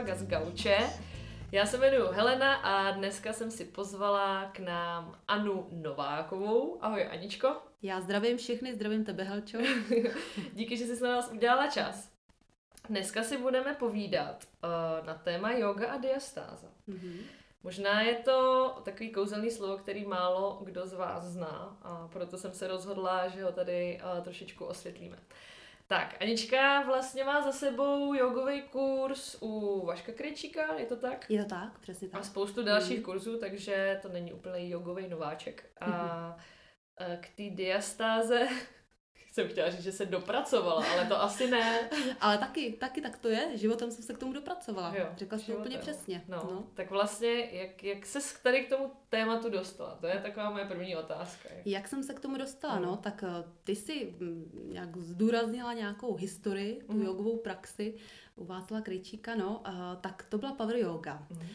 yoga z Gauče. Já se jmenuji Helena a dneska jsem si pozvala k nám Anu Novákovou. Ahoj Aničko. Já zdravím všechny, zdravím tebe Helčo. Díky, že jsi na nás udělala čas. Dneska si budeme povídat uh, na téma yoga a diastáza. Mm-hmm. Možná je to takový kouzelný slovo, který málo kdo z vás zná a proto jsem se rozhodla, že ho tady uh, trošičku osvětlíme. Tak, Anička vlastně má za sebou jogový kurz u Vaška Krejčíka, je to tak? Je to tak, přesně tak. A spoustu dalších mm. kurzů, takže to není úplně jogový nováček. A mm-hmm. k té diastáze jsem chtěla říct, že se dopracovala, ale to asi ne. ale taky, taky tak to je. Životem jsem se k tomu dopracovala. Jo, Řekla jsem úplně přesně. No, no. Tak vlastně, jak, jak se tady k tomu tématu dostala? To je taková moje první otázka. Jak jsem se k tomu dostala? No, no tak eh, ty si mm, nějak zdůraznila nějakou historii, tu mm. jogovou praxi u Václava Krejčíka, no, tak to byla power yoga. Mm.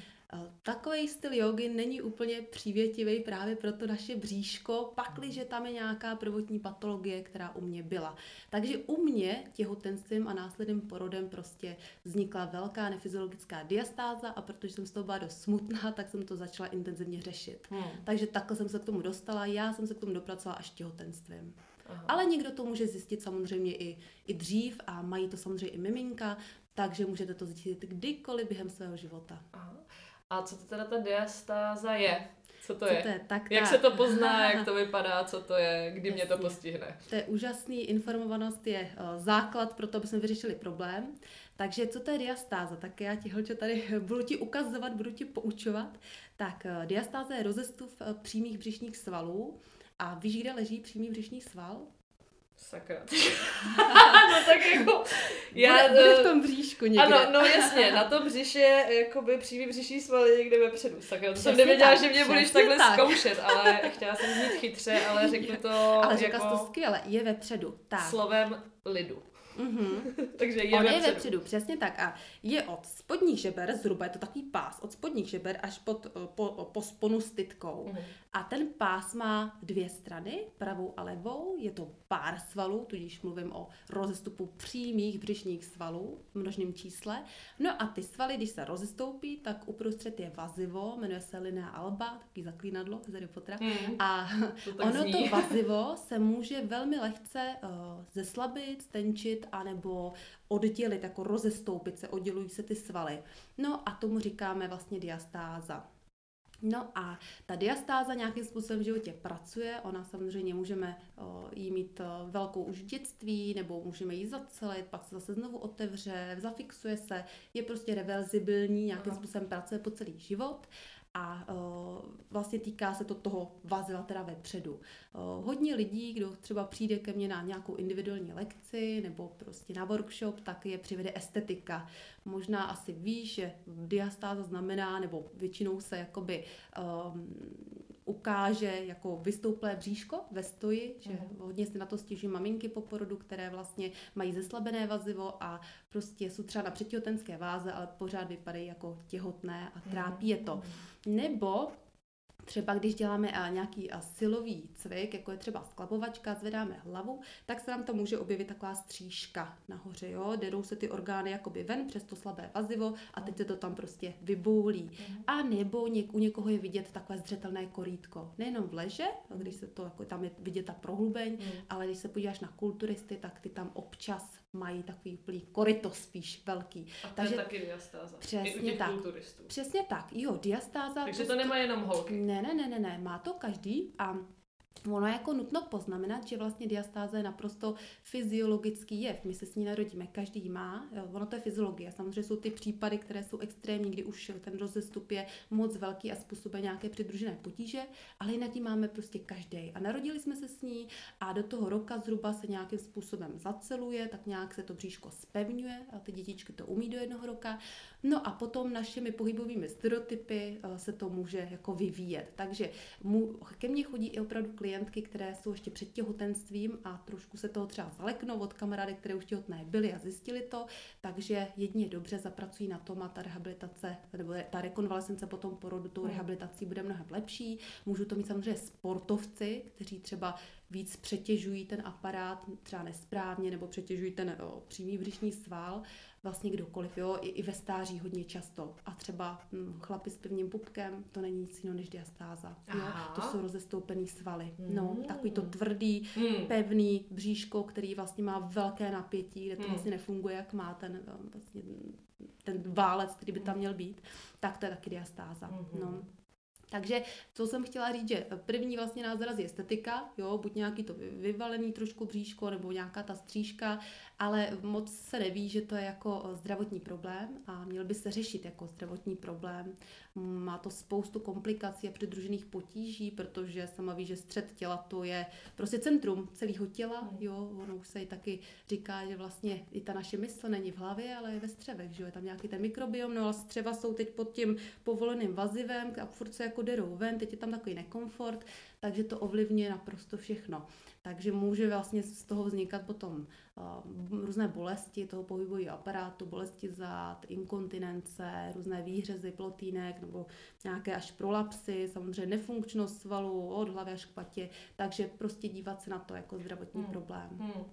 Takový styl jogy není úplně přívětivý právě pro to naše bříško, pakliže tam je nějaká prvotní patologie, která u mě byla. Takže u mě těhotenstvím a následným porodem prostě vznikla velká nefyziologická diastáza a protože jsem z toho byla dost smutná, tak jsem to začala intenzivně řešit. Hmm. Takže takhle jsem se k tomu dostala, já jsem se k tomu dopracovala až těhotenstvím. Aha. Ale někdo to může zjistit samozřejmě i, i dřív a mají to samozřejmě i miminka, takže můžete to zjistit kdykoliv během svého života. Aha. A co to teda ta diastáza je? Co to co je? To je? Tak, jak tak. se to pozná, jak to vypadá, co to je, kdy Jasně. mě to postihne? To je úžasný, informovanost je uh, základ pro to, aby jsme vyřešili problém. Takže co to je diastáza? Tak já ti, holče, tady budu ti ukazovat, budu ti poučovat. Tak uh, diastáza je rozestup uh, přímých břišních svalů. A víš, kde leží přímý břišní sval? Sakra. no tak jako... Já, bude, bude v tom bříšku někde. Ano, no jasně, na tom břiše jakoby přímý břiší sval je někde vepředu. Sakra, to jsem nevěděla, tak, že mě budeš takhle tak. zkoušet, ale chtěla jsem znít chytře, ale řeknu to Ale řekla jako to skvěle, je vepředu. Tak. Slovem lidu. Mm-hmm. Takže je On vepředu. je vepředu, přesně tak. A je od spodních žeber, zhruba je to takový pás, od spodních žeber až pod, po, po sponu s tytkou. Mm-hmm. A ten pás má dvě strany, pravou a levou. Je to pár svalů, tudíž mluvím o rozestupu přímých břišních svalů v množném čísle. No a ty svaly, když se rozestoupí, tak uprostřed je vazivo, jmenuje se linea alba, takový zaklínadlo z Harry Pottera. Mm. A to ono zní. to vazivo se může velmi lehce uh, zeslabit, stenčit anebo oddělit, jako rozestoupit se, oddělují se ty svaly. No a tomu říkáme vlastně diastáza. No a ta diastáza nějakým způsobem v životě pracuje, ona samozřejmě můžeme o, jí mít o, velkou už v dětství, nebo můžeme ji zacelit, pak se zase znovu otevře, zafixuje se, je prostě reverzibilní, nějakým Aha. způsobem pracuje po celý život a uh, vlastně týká se to toho vaziva teda vepředu. Uh, hodně lidí, kdo třeba přijde ke mně na nějakou individuální lekci nebo prostě na workshop, tak je přivede estetika. Možná asi víš, že diastáza znamená, nebo většinou se jakoby um, ukáže jako vystouplé bříško ve stoji, že mm. hodně si na to stěžují maminky po porodu, které vlastně mají zeslabené vazivo a prostě jsou třeba na předtěhotenské váze, ale pořád vypadají jako těhotné a trápí je to. Mhm. Nebo Třeba když děláme nějaký silový cvik, jako je třeba sklapovačka, zvedáme hlavu, tak se nám to může objevit taková střížka nahoře, jo? Dedou se ty orgány jakoby ven přes to slabé vazivo a teď se to tam prostě vyboulí. Mhm. A nebo něk, u někoho je vidět takové zřetelné korítko. Nejenom v leže, když se to, jako tam je vidět ta prohlubeň, mm. ale když se podíváš na kulturisty, tak ty tam občas mají takový úplný koryto spíš velký. A to Takže, je taky diastáza. Přesně tak. Kulturistů. Přesně tak, jo, diastáza. Takže to, to nemá jenom holky. Ne, ne, ne, ne, ne, má to každý a Ono je jako nutno poznamenat, že vlastně diastáze je naprosto fyziologický jev. My se s ní narodíme, každý má. Ono to je fyziologie. Samozřejmě jsou ty případy, které jsou extrémní, kdy už ten rozestup je moc velký a způsobuje nějaké přidružené potíže, ale jinak ji máme prostě každý. A narodili jsme se s ní a do toho roka zhruba se nějakým způsobem zaceluje, tak nějak se to bříško spevňuje a ty dětičky to umí do jednoho roka. No a potom našimi pohybovými stereotypy eh, se to může jako vyvíjet. Takže mu, ke mně chodí i opravdu klientky, které jsou ještě před těhotenstvím a trošku se toho třeba zaleknou od kamarády, které už těhotné byly a zjistili to, takže jedině dobře zapracují na tom a ta rehabilitace, nebo ta rekonvalescence po tom porodu tou hmm. rehabilitací bude mnohem lepší. Můžu to mít samozřejmě sportovci, kteří třeba víc přetěžují ten aparát třeba nesprávně nebo přetěžují ten o, přímý břišní sval, vlastně kdokoliv, jo, i, i ve stáří hodně často. A třeba hm, chlapi s pevným pupkem, to není nic jiného než diastáza. Jo? To jsou rozestoupený svaly. Mm. No, takový to tvrdý, mm. pevný bříško, který vlastně má velké napětí, kde to mm. vlastně nefunguje, jak má ten vlastně ten válec, který by tam měl být, tak to je taky diastáza. Mm-hmm. No. Takže co jsem chtěla říct, že první vlastně nás zarazí estetika, jo, buď nějaký to vyvalený trošku bříško nebo nějaká ta střížka, ale moc se neví, že to je jako zdravotní problém a měl by se řešit jako zdravotní problém. Má to spoustu komplikací a přidružených potíží, protože sama ví, že střed těla to je prostě centrum celého těla, hmm. jo, ono už se i taky říká, že vlastně i ta naše mysl není v hlavě, ale je ve střevech, že jo, je tam nějaký ten mikrobiom, no ale střeva jsou teď pod tím povoleným vazivem a furt se jako derou ven, teď je tam takový nekomfort, takže to ovlivňuje naprosto všechno. Takže může vlastně z toho vznikat potom uh, různé bolesti toho pohybového aparátu, bolesti zad, inkontinence, různé výhřezy plotínek nebo nějaké až prolapsy, samozřejmě nefunkčnost svalu od hlavy až k patě, takže prostě dívat se na to jako zdravotní hmm. problém. Hmm.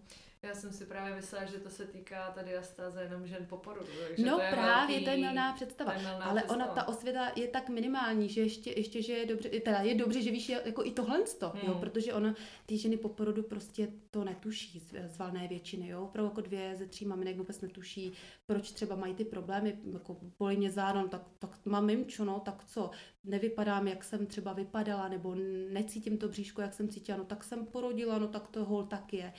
Já jsem si právě myslela, že to se týká tady diastáze jenom žen po porodu. Takže no to je právě, velký, to je milná představa. Je milná ale představa. ona, ta osvěta je tak minimální, že ještě, ještě že je dobře, teda je dobře, že víš jako i tohle, hmm. jo, protože ona, ty ženy po porodu prostě to netuší z, z valné většiny, jo, opravdu jako dvě ze tří maminek vůbec netuší, proč třeba mají ty problémy, jako bolí mě záron, tak, tak mám mimčo, no, tak co, nevypadám, jak jsem třeba vypadala, nebo necítím to bříško, jak jsem cítila, no tak jsem porodila, no tak to hol tak je.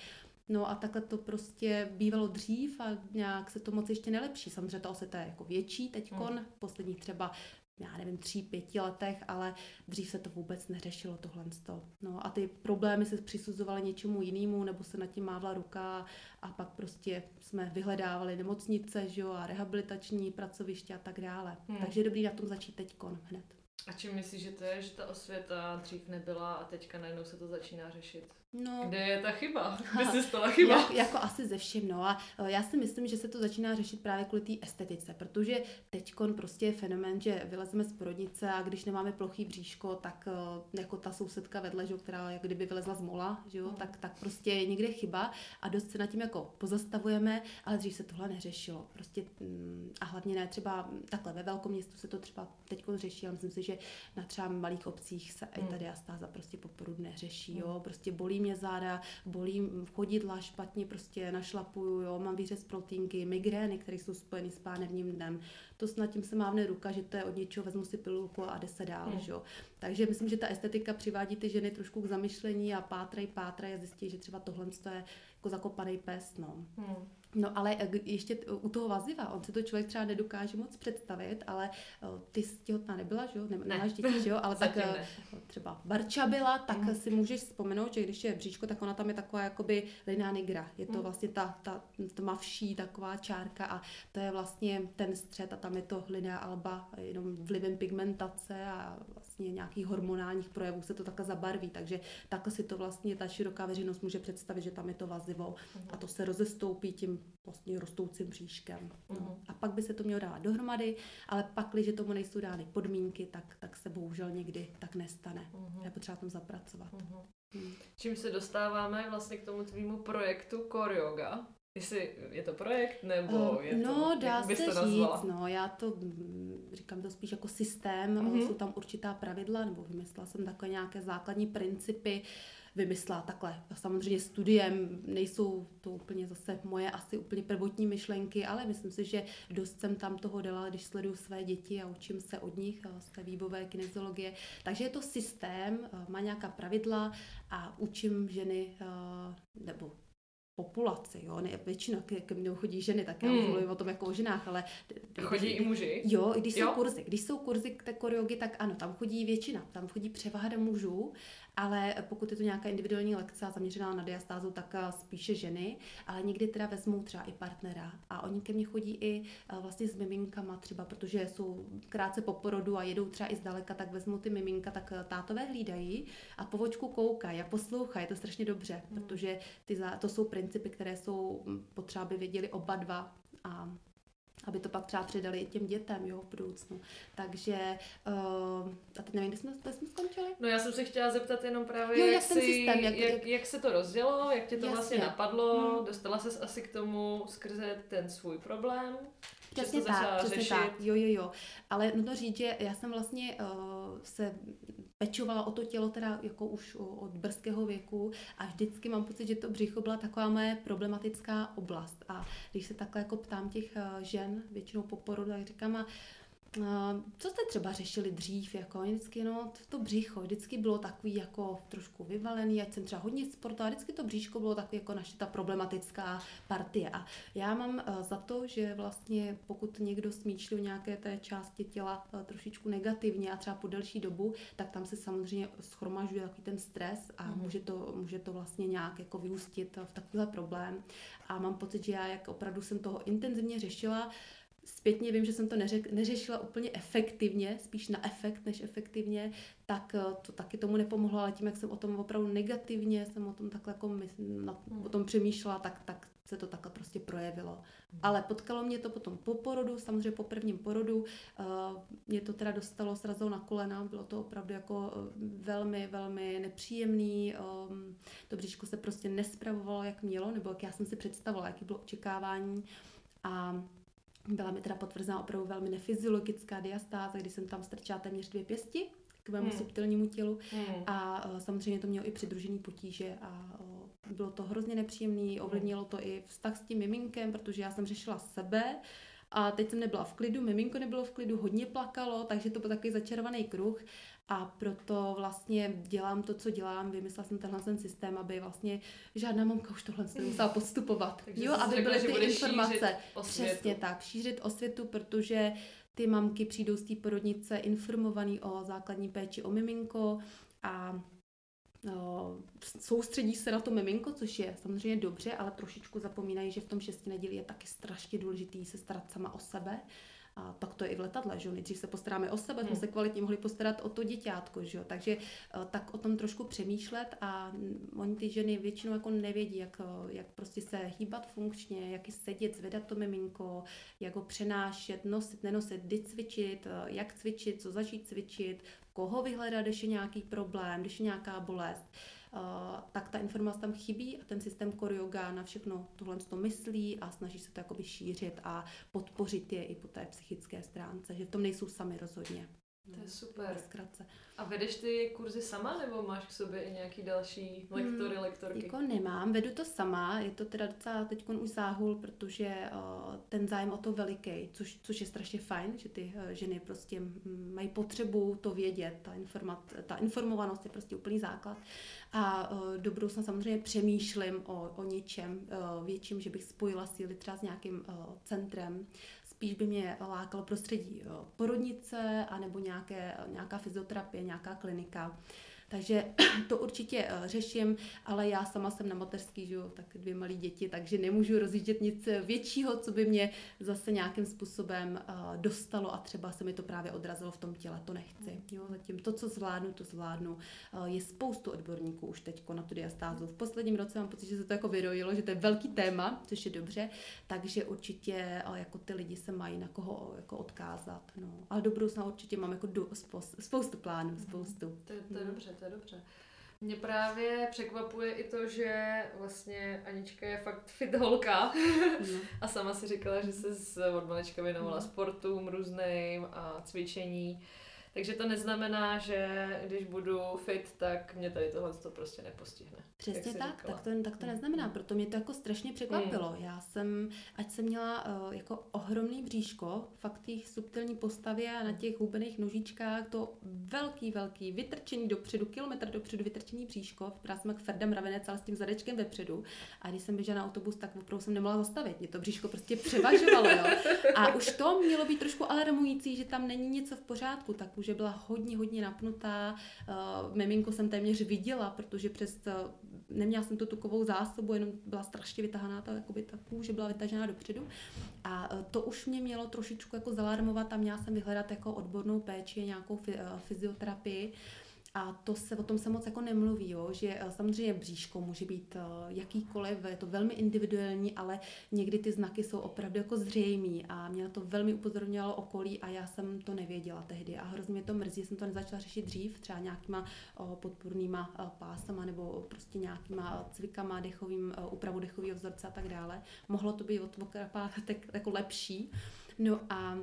No a takhle to prostě bývalo dřív a nějak se to moc ještě nelepší. Samozřejmě ta oseta je jako větší teďkon, hmm. posledních třeba já nevím, tří, pěti letech, ale dřív se to vůbec neřešilo tohle. No a ty problémy se přisuzovaly něčemu jinému, nebo se nad tím mávla ruka a pak prostě jsme vyhledávali nemocnice, že jo, a rehabilitační pracoviště a tak dále. Hmm. Takže je dobrý na tom začít teďkon hned. A čím myslíš, že to je, že ta osvěta dřív nebyla a teďka najednou se to začíná řešit? No, Kde je ta chyba? Kde se stala chyba? Jak, jako asi ze všem, no a e, já si myslím, že se to začíná řešit právě kvůli té estetice, protože teď prostě je fenomén, že vylezeme z porodnice a když nemáme plochý bříško, tak e, jako ta sousedka vedle, že, která jak kdyby vylezla z mola, že jo, mm. tak, tak prostě je někde chyba a dost se nad tím jako pozastavujeme, ale dřív se tohle neřešilo. Prostě mm, a hlavně ne třeba takhle ve velkom městu se to třeba teď řeší, ale myslím si, že na třeba malých obcích se i ta diastáza prostě po porodu neřeší, jo, prostě bolí mě záda, bolí chodidla špatně, prostě našlapuju, jo, mám výřez protínky, migrény, které jsou spojeny s pánevním dnem. To snad tím se mávne ruka, že to je od něčeho, vezmu si pilulku a jde se dál, hmm. že? Takže myslím, že ta estetika přivádí ty ženy trošku k zamyšlení a pátrej, pátrej a zjistí, že třeba tohle je jako zakopaný pes, no. Hmm. No ale eh, ještě u toho vaziva, on si to člověk třeba nedokáže moc představit, ale eh, ty jsi těhotná nebyla, že jo? Ne, nemáš děti, že jo? Ale tak eh, ne. třeba Barča byla, tak mm. si můžeš vzpomenout, že když je bříško, tak ona tam je taková jakoby linea nigra. Je to mm. vlastně ta, ta tmavší taková čárka a to je vlastně ten střed a tam je to linea alba jenom vlivem pigmentace a vlastně nějakých hormonálních projevů se to takhle zabarví, takže takhle si to vlastně ta široká veřejnost může představit, že tam je to vazivo mm. a to se rozestoupí tím vlastně rostoucím bříškem. No. Uh-huh. A pak by se to mělo dát dohromady, ale pak, když tomu nejsou dány podmínky, tak, tak se bohužel někdy tak nestane. Uh-huh. Je potřeba tam zapracovat. Uh-huh. Hmm. Čím se dostáváme vlastně k tomu tvýmu projektu Core Yoga? Jestli je to projekt, nebo je no, to, No, dá se to říct, no, já to říkám to spíš jako systém, mm-hmm. jsou tam určitá pravidla, nebo vymyslela jsem takové nějaké základní principy, uh, vymyslela takhle. Samozřejmě studiem nejsou to úplně zase moje asi úplně prvotní myšlenky, ale myslím si, že dost jsem tam toho dala, když sleduju své děti a učím se od nich z té výbové kinesiologie. Takže je to systém, eh, má nějaká pravidla a učím ženy, eh, nebo populaci, jo, ne, většina ke, ke mně chodí ženy, tak já hmm. mluvím o tom jako o ženách, ale... Chodí i muži? Jo, když jo? jsou kurzy, když jsou kurzy k té koreogy, tak ano, tam chodí většina, tam chodí převáha mužů, ale pokud je to nějaká individuální lekce zaměřená na diastázu, tak eh, spíše ženy, ale někdy teda vezmou třeba i partnera. A oni ke mně chodí i eh, vlastně s miminkama třeba, protože jsou krátce po porodu a jedou třeba i zdaleka, tak vezmu ty miminka, tak eh, tátové hlídají a po vočku koukají a poslouchají, je to strašně dobře, hmm. protože ty, to jsou principy, které jsou hm, potřeba, by věděli oba dva. A aby to pak třeba předali i těm dětem, jo, v budoucnu. Takže, uh, a teď nevím, kde jsme, kde jsme skončili? No já jsem se chtěla zeptat jenom právě, jo, jak, jak, si, systém, jak, jak, jak, se to rozdělo, jak tě to jasně. vlastně napadlo, hmm. dostala ses asi k tomu skrze ten svůj problém? Přesně tak, přesně řešit. tak, jo, jo, jo. Ale nutno říct, že já jsem vlastně uh, se pečovala o to tělo teda jako už od brzkého věku a vždycky mám pocit, že to břicho byla taková moje problematická oblast. A když se takhle jako ptám těch uh, žen, většinou po porodu, tak říkám, a co jste třeba řešili dřív, jako vždycky, no, to břicho, vždycky bylo takový jako trošku vyvalený, ať jsem třeba hodně sportovala, vždycky to bříško bylo takový jako naše ta problematická partie. A já mám uh, za to, že vlastně pokud někdo smýšlí o nějaké té části těla uh, trošičku negativně a třeba po delší dobu, tak tam se samozřejmě schromažuje takový ten stres a mm. může, to, může to vlastně nějak jako vyústit v takovýhle problém. A mám pocit, že já jak opravdu jsem toho intenzivně řešila, zpětně vím, že jsem to neřek, neřešila úplně efektivně, spíš na efekt než efektivně, tak eh, to taky tomu nepomohlo, ale tím, jak jsem o tom opravdu negativně, jsem o tom takhle jako my, na, o tom přemýšlela, tak, tak se to takhle prostě projevilo. Hmm. Ale potkalo mě to potom po porodu, samozřejmě po prvním porodu. Uh, mě to teda dostalo srazou na kolena, bylo to opravdu jako uh, velmi, velmi nepříjemný. To bříško se prostě nespravovalo, jak mělo, nebo jak já jsem si představovala, jaký bylo očekávání. A byla mi teda potvrzená opravdu velmi nefyziologická diastáza, kdy jsem tam strčala téměř dvě pěsti k mému hmm. subtilnímu tělu hmm. a uh, samozřejmě to mělo i přidružený potíže a bylo to hrozně nepříjemné, ovlivnilo to i vztah s tím miminkem, protože já jsem řešila sebe, a teď jsem nebyla v klidu, miminko nebylo v klidu, hodně plakalo, takže to byl takový začarovaný kruh a proto vlastně dělám to, co dělám. Vymyslela jsem tenhle ten systém, aby vlastně žádná mamka už tohle nemusela postupovat. Takže jo, aby byly ty informace. Přesně tak, šířit osvětu, protože ty mamky přijdou z té porodnice informovaný o základní péči o miminko a soustředí se na to miminko, což je samozřejmě dobře, ale trošičku zapomínají, že v tom šesti neděli je taky strašně důležitý se starat sama o sebe a tak to je i v letadle, že jo? Nejdřív se postaráme o sebe, hmm. jsme se kvalitně mohli postarat o to děťátko, že jo? Takže eh, tak o tom trošku přemýšlet a oni ty ženy většinou jako nevědí, jak, eh, jak prostě se hýbat funkčně, jak sedět, zvedat to miminko, jak ho přenášet, nosit, nenosit, kdy cvičit, eh, jak cvičit, co začít cvičit, koho vyhledat, když je nějaký problém, když je nějaká bolest. Uh, tak ta informace tam chybí a ten systém Koryoga na všechno tohle to myslí a snaží se to jakoby šířit a podpořit je i po té psychické stránce, že v tom nejsou sami rozhodně. To je super. Zkratce. A vedeš ty kurzy sama, nebo máš k sobě i nějaký další lektory, hmm, lektorky? Jako nemám, vedu to sama, je to teda docela teď už záhul, protože uh, ten zájem o to veliký, což, což je strašně fajn, že ty uh, ženy prostě mají potřebu to vědět, ta, informat, ta informovanost je prostě úplný základ. A uh, do budoucna samozřejmě přemýšlím o, o něčem uh, větším, že bych spojila síly třeba s nějakým uh, centrem, spíš by mě lákalo prostředí eh, porodnice anebo nějaké, nějaká fyzioterapie, nějaká klinika. Takže to určitě eh, řeším, ale já sama jsem na mateřský, že jo, tak dvě malé děti, takže nemůžu rozjíždět nic většího, co by mě zase nějakým způsobem eh, dostalo a třeba se mi to právě odrazilo v tom těle, to nechci. Jo, zatím to, co zvládnu, to zvládnu. Eh, je spoustu odborníků už teď na tu diastázu. V posledním roce mám pocit, že se to jako vyrojilo, že to je velký téma, což je dobře, takže určitě jako ty lidi se mají na koho jako odkázat. No. Ale do budoucna určitě mám jako do, spoustu plánů, spoustu. To, to je dobře, to je dobře. Mě právě překvapuje i to, že vlastně Anička je fakt fit holka no. a sama si říkala, že se od malička věnovala no. sportům různým a cvičení. Takže to neznamená, že když budu fit, tak mě tady tohle to prostě nepostihne. Přesně tak, tak to, tak to neznamená, mm. proto mě to jako strašně překvapilo. Mm. Já jsem, ať jsem měla uh, jako ohromný bříško, fakt těch subtilní postavě a na těch hubených nožičkách to velký, velký, vytrčený dopředu, kilometr dopředu vytrčený bříško, vypadá jsem jak Ferda Mravenec, ale s tím zadečkem vepředu. A když jsem běžela na autobus, tak opravdu jsem nemohla zastavit. Mě to bříško prostě převažovalo. Jo? A už to mělo být trošku alarmující, že tam není něco v pořádku, tak že byla hodně, hodně napnutá. Uh, miminko jsem téměř viděla, protože přes uh, neměla jsem tu tukovou zásobu, jenom byla strašně vytahaná ta, jakoby ta kůže byla vytažená dopředu. A uh, to už mě mělo trošičku jako zalarmovat a měla jsem vyhledat jako odbornou péči, nějakou fyzioterapii. A to se o tom se moc jako nemluví, jo? že eh, samozřejmě bříško může být jakýkoliv, je to velmi individuální, ale někdy ty znaky jsou opravdu jako zřejmý a mě na to velmi upozorňovalo okolí a já jsem to nevěděla tehdy a hrozně mě to mrzí, že jsem to nezačala řešit dřív, třeba nějakýma podpůrnýma pásama nebo prostě nějakýma cvikama, dechovým, úpravu dechového vzorce a tak dále. Mohlo to být od jako lepší. No a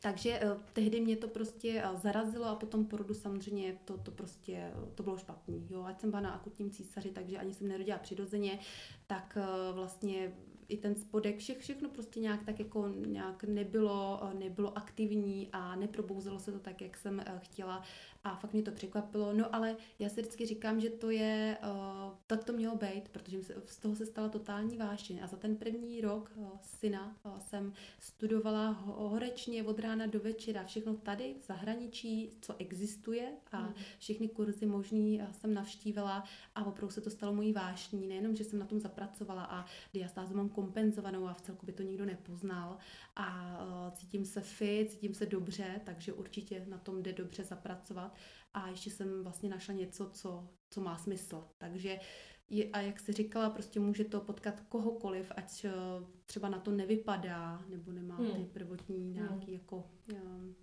takže uh, tehdy mě to prostě uh, zarazilo a potom porodu samozřejmě to, to prostě, uh, to bylo špatný. Jo, ať jsem byla na akutním císaři, takže ani jsem nerodila přirozeně, tak vlastně i ten spodek, vše, všechno prostě nějak tak jako nějak nebylo, nebylo aktivní a neprobouzelo se to tak, jak jsem chtěla a fakt mě to překvapilo. No ale já si vždycky říkám, že to je, uh, tak to mělo být, protože z toho se stala totální vášeň. A za ten první rok uh, syna uh, jsem studovala horečně od rána do večera, všechno tady v zahraničí, co existuje a mm. všechny kurzy možný uh, jsem navštívila a opravdu se to stalo mojí vášní. Nejenom, že jsem na tom zapracovala a diastázu mám kompenzovanou a v celku by to nikdo nepoznal a uh, cítím se fit, cítím se dobře, takže určitě na tom jde dobře zapracovat a ještě jsem vlastně našla něco, co, co má smysl. Takže je, a jak jsi říkala, prostě může to potkat kohokoliv, ať uh, třeba na to nevypadá, nebo nemá hmm. ty prvotní nějaký hmm. jako um,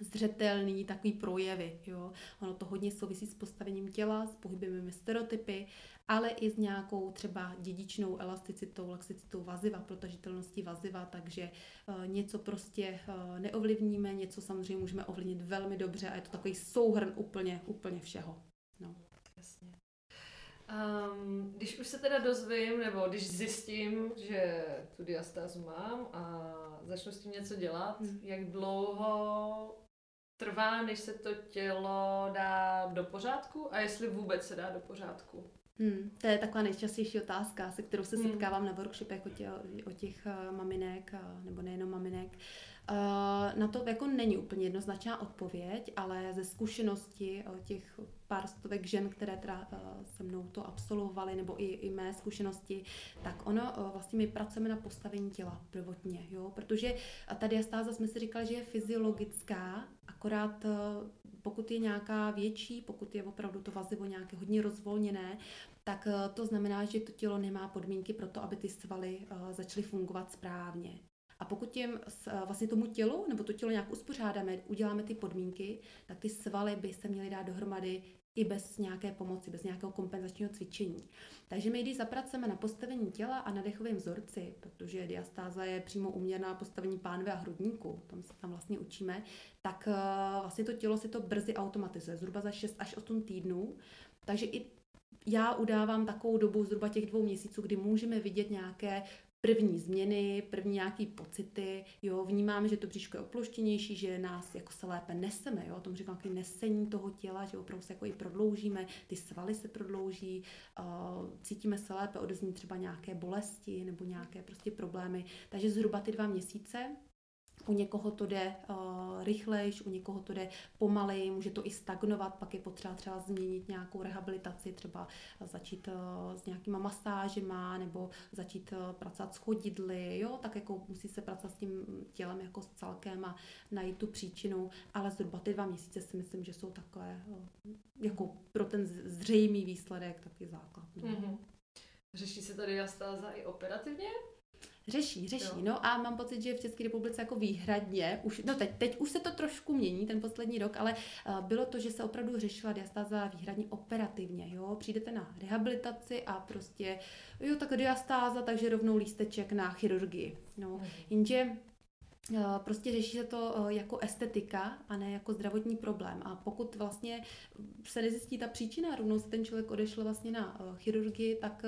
zřetelný takový projevy. Jo. Ono to hodně souvisí s postavením těla, s pohybem stereotypy, ale i s nějakou třeba dědičnou elasticitou, laxicitou vaziva, protažitelností vaziva, takže uh, něco prostě uh, neovlivníme, něco samozřejmě můžeme ovlivnit velmi dobře a je to takový souhrn úplně, úplně všeho. No. Jasně. Um, když už se teda dozvím, nebo když zjistím, že tu diastázu mám a začnu s tím něco dělat, hmm. jak dlouho trvá, než se to tělo dá do pořádku a jestli vůbec se dá do pořádku? Hmm, to je taková nejčastější otázka, se kterou se hmm. setkávám na workshopech o těch, o těch eh, maminek, nebo nejenom maminek. Uh, na to jako není úplně jednoznačná odpověď, ale ze zkušenosti o těch pár stovek žen, které teda uh, se mnou to absolvovaly, nebo i, i mé zkušenosti, tak ono vlastně my pracujeme na postavení těla prvotně, jo, protože ta diastáza jsme si říkali, že je fyziologická, akorát pokud je nějaká větší, pokud je opravdu to vazivo nějaké hodně rozvolněné, tak to znamená, že to tělo nemá podmínky pro to, aby ty svaly začaly fungovat správně. A pokud těm, vlastně tomu tělu, nebo to tělo nějak uspořádáme, uděláme ty podmínky, tak ty svaly by se měly dát dohromady i bez nějaké pomoci, bez nějakého kompenzačního cvičení. Takže my, když zapracujeme na postavení těla a na dechovém vzorci, protože diastáza je přímo uměrná postavení pánve a hrudníku, tam se tam vlastně učíme, tak eh, vlastně to tělo si to brzy automatizuje, zhruba za 6 až 8 týdnů. Takže i já udávám takovou dobu zhruba těch dvou měsíců, kdy můžeme vidět nějaké první změny, první nějaký pocity, jo, vnímáme, že to bříško je oploštěnější, že nás jako se lépe neseme, jo, tomu říkám, takový nesení toho těla, že opravdu se jako i prodloužíme, ty svaly se prodlouží, uh, cítíme se lépe, odezní třeba nějaké bolesti nebo nějaké prostě problémy, takže zhruba ty dva měsíce u někoho to jde uh, rychlejš, u někoho to jde pomaleji, může to i stagnovat, pak je potřeba třeba změnit nějakou rehabilitaci, třeba začít uh, s nějakýma masážema nebo začít uh, pracovat s chodidly, jo, tak jako musí se pracovat s tím tělem jako s celkem a najít tu příčinu, ale zhruba ty dva měsíce si myslím, že jsou takové jako pro ten zřejmý výsledek taky základ. No. Mm-hmm. Řeší se tady jastáza i operativně? Řeší, řeší. Jo. No a mám pocit, že v České republice jako výhradně, už, no teď, teď už se to trošku mění, ten poslední rok, ale uh, bylo to, že se opravdu řešila diastáza výhradně operativně. Jo? Přijdete na rehabilitaci a prostě, jo, tak diastáza, takže rovnou lísteček na chirurgii. No. Mhm. Jenže eh, Prostě řeší se to eh, jako estetika a ne jako zdravotní problém. A pokud vlastně se nezjistí ta příčina, rovnou se ten člověk odešel vlastně na chirurgii, tak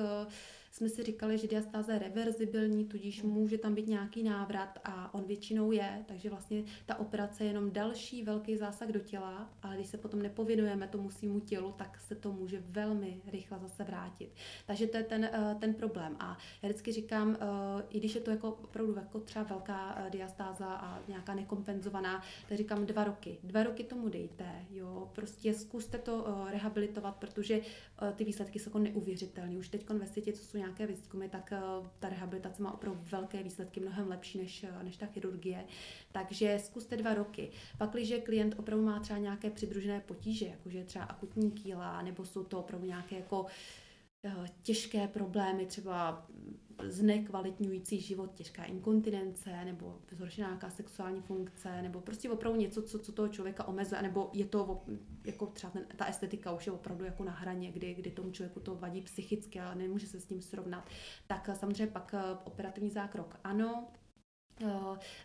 jsme si říkali, že diastáza je reverzibilní, tudíž může tam být nějaký návrat a on většinou je, takže vlastně ta operace je jenom další velký zásah do těla, ale když se potom nepovinujeme tomu svýmu tělu, tak se to může velmi rychle zase vrátit. Takže to je ten, eh, ten problém. A já vždycky říkám, eh, i když je to jako opravdu jako třeba velká eh, diastáza a nějaká nekompenzovaná, tak říkám dva roky. Dva roky tomu dejte, jo, prostě zkuste to rehabilitovat, protože ty výsledky jsou jako neuvěřitelné. Už teď ve světě, co jsou nějaké výzkumy, tak eh, ta rehabilitace má opravdu velké výsledky, mnohem lepší než, eh, než ta chirurgie. Takže zkuste dva roky. Pak, když klient opravdu má třeba nějaké přidružené potíže, jakože třeba akutní kýla, nebo jsou to opravdu nějaké jako těžké problémy, třeba znekvalitňující život, těžká inkontinence nebo zhoršená nějaká sexuální funkce nebo prostě opravdu něco, co, co toho člověka omezuje, nebo je to jako třeba ten, ta estetika už je opravdu jako na hraně, kdy, kdy tomu člověku to vadí psychicky a nemůže se s tím srovnat, tak samozřejmě pak eh, operativní zákrok ano,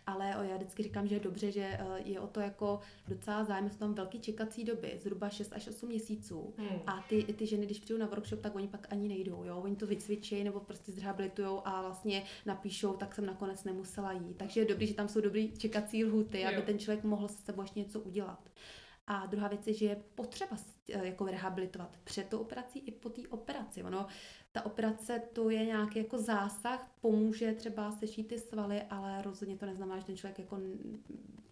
ale já vždycky říkám, že je dobře, že uh, je o to jako docela zájem, jsou tam velký čekací doby, zhruba 6 až 8 měsíců. Hmm. A ty, ty ženy, když přijdou na workshop, tak oni pak ani nejdou, jo? Oni to vycvičí nebo prostě zrehabilitujou a vlastně napíšou, tak jsem nakonec nemusela jít. Takže je dobrý, že tam jsou dobrý čekací lhuty, aby ten člověk mohl se sebou ještě něco udělat. A druhá věc je, že je potřeba jako rehabilitovat před tou operací i po té operaci. Ono, ta operace to je nějaký jako zásah, pomůže třeba sešít ty svaly, ale rozhodně to neznamená, že ten člověk jako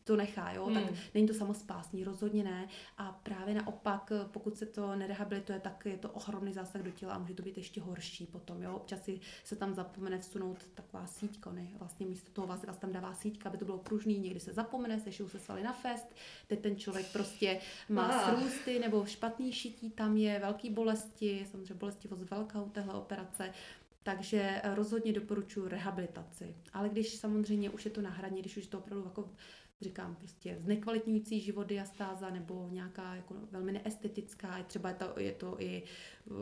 to nechá, jo? Hmm. tak není to samospásný, rozhodně ne. A právě naopak, pokud se to nerehabilituje, tak je to ohromný zásah do těla a může to být ještě horší potom. Jo? Občas si se tam zapomene vsunout taková síťka, ne? vlastně místo toho vás, vás tam dává síťka, aby to bylo pružný, někdy se zapomene, sešou se svaly na fest, teď ten člověk prostě má ah. srůsty nebo špatný šití, tam je velký bolesti, samozřejmě bolestivost velká u téhle operace, takže rozhodně doporučuji rehabilitaci. Ale když samozřejmě už je to na hraně, když už to opravdu jako říkám, prostě znekvalitňující život diastáza nebo nějaká jako velmi neestetická, je třeba je to, je to i uh,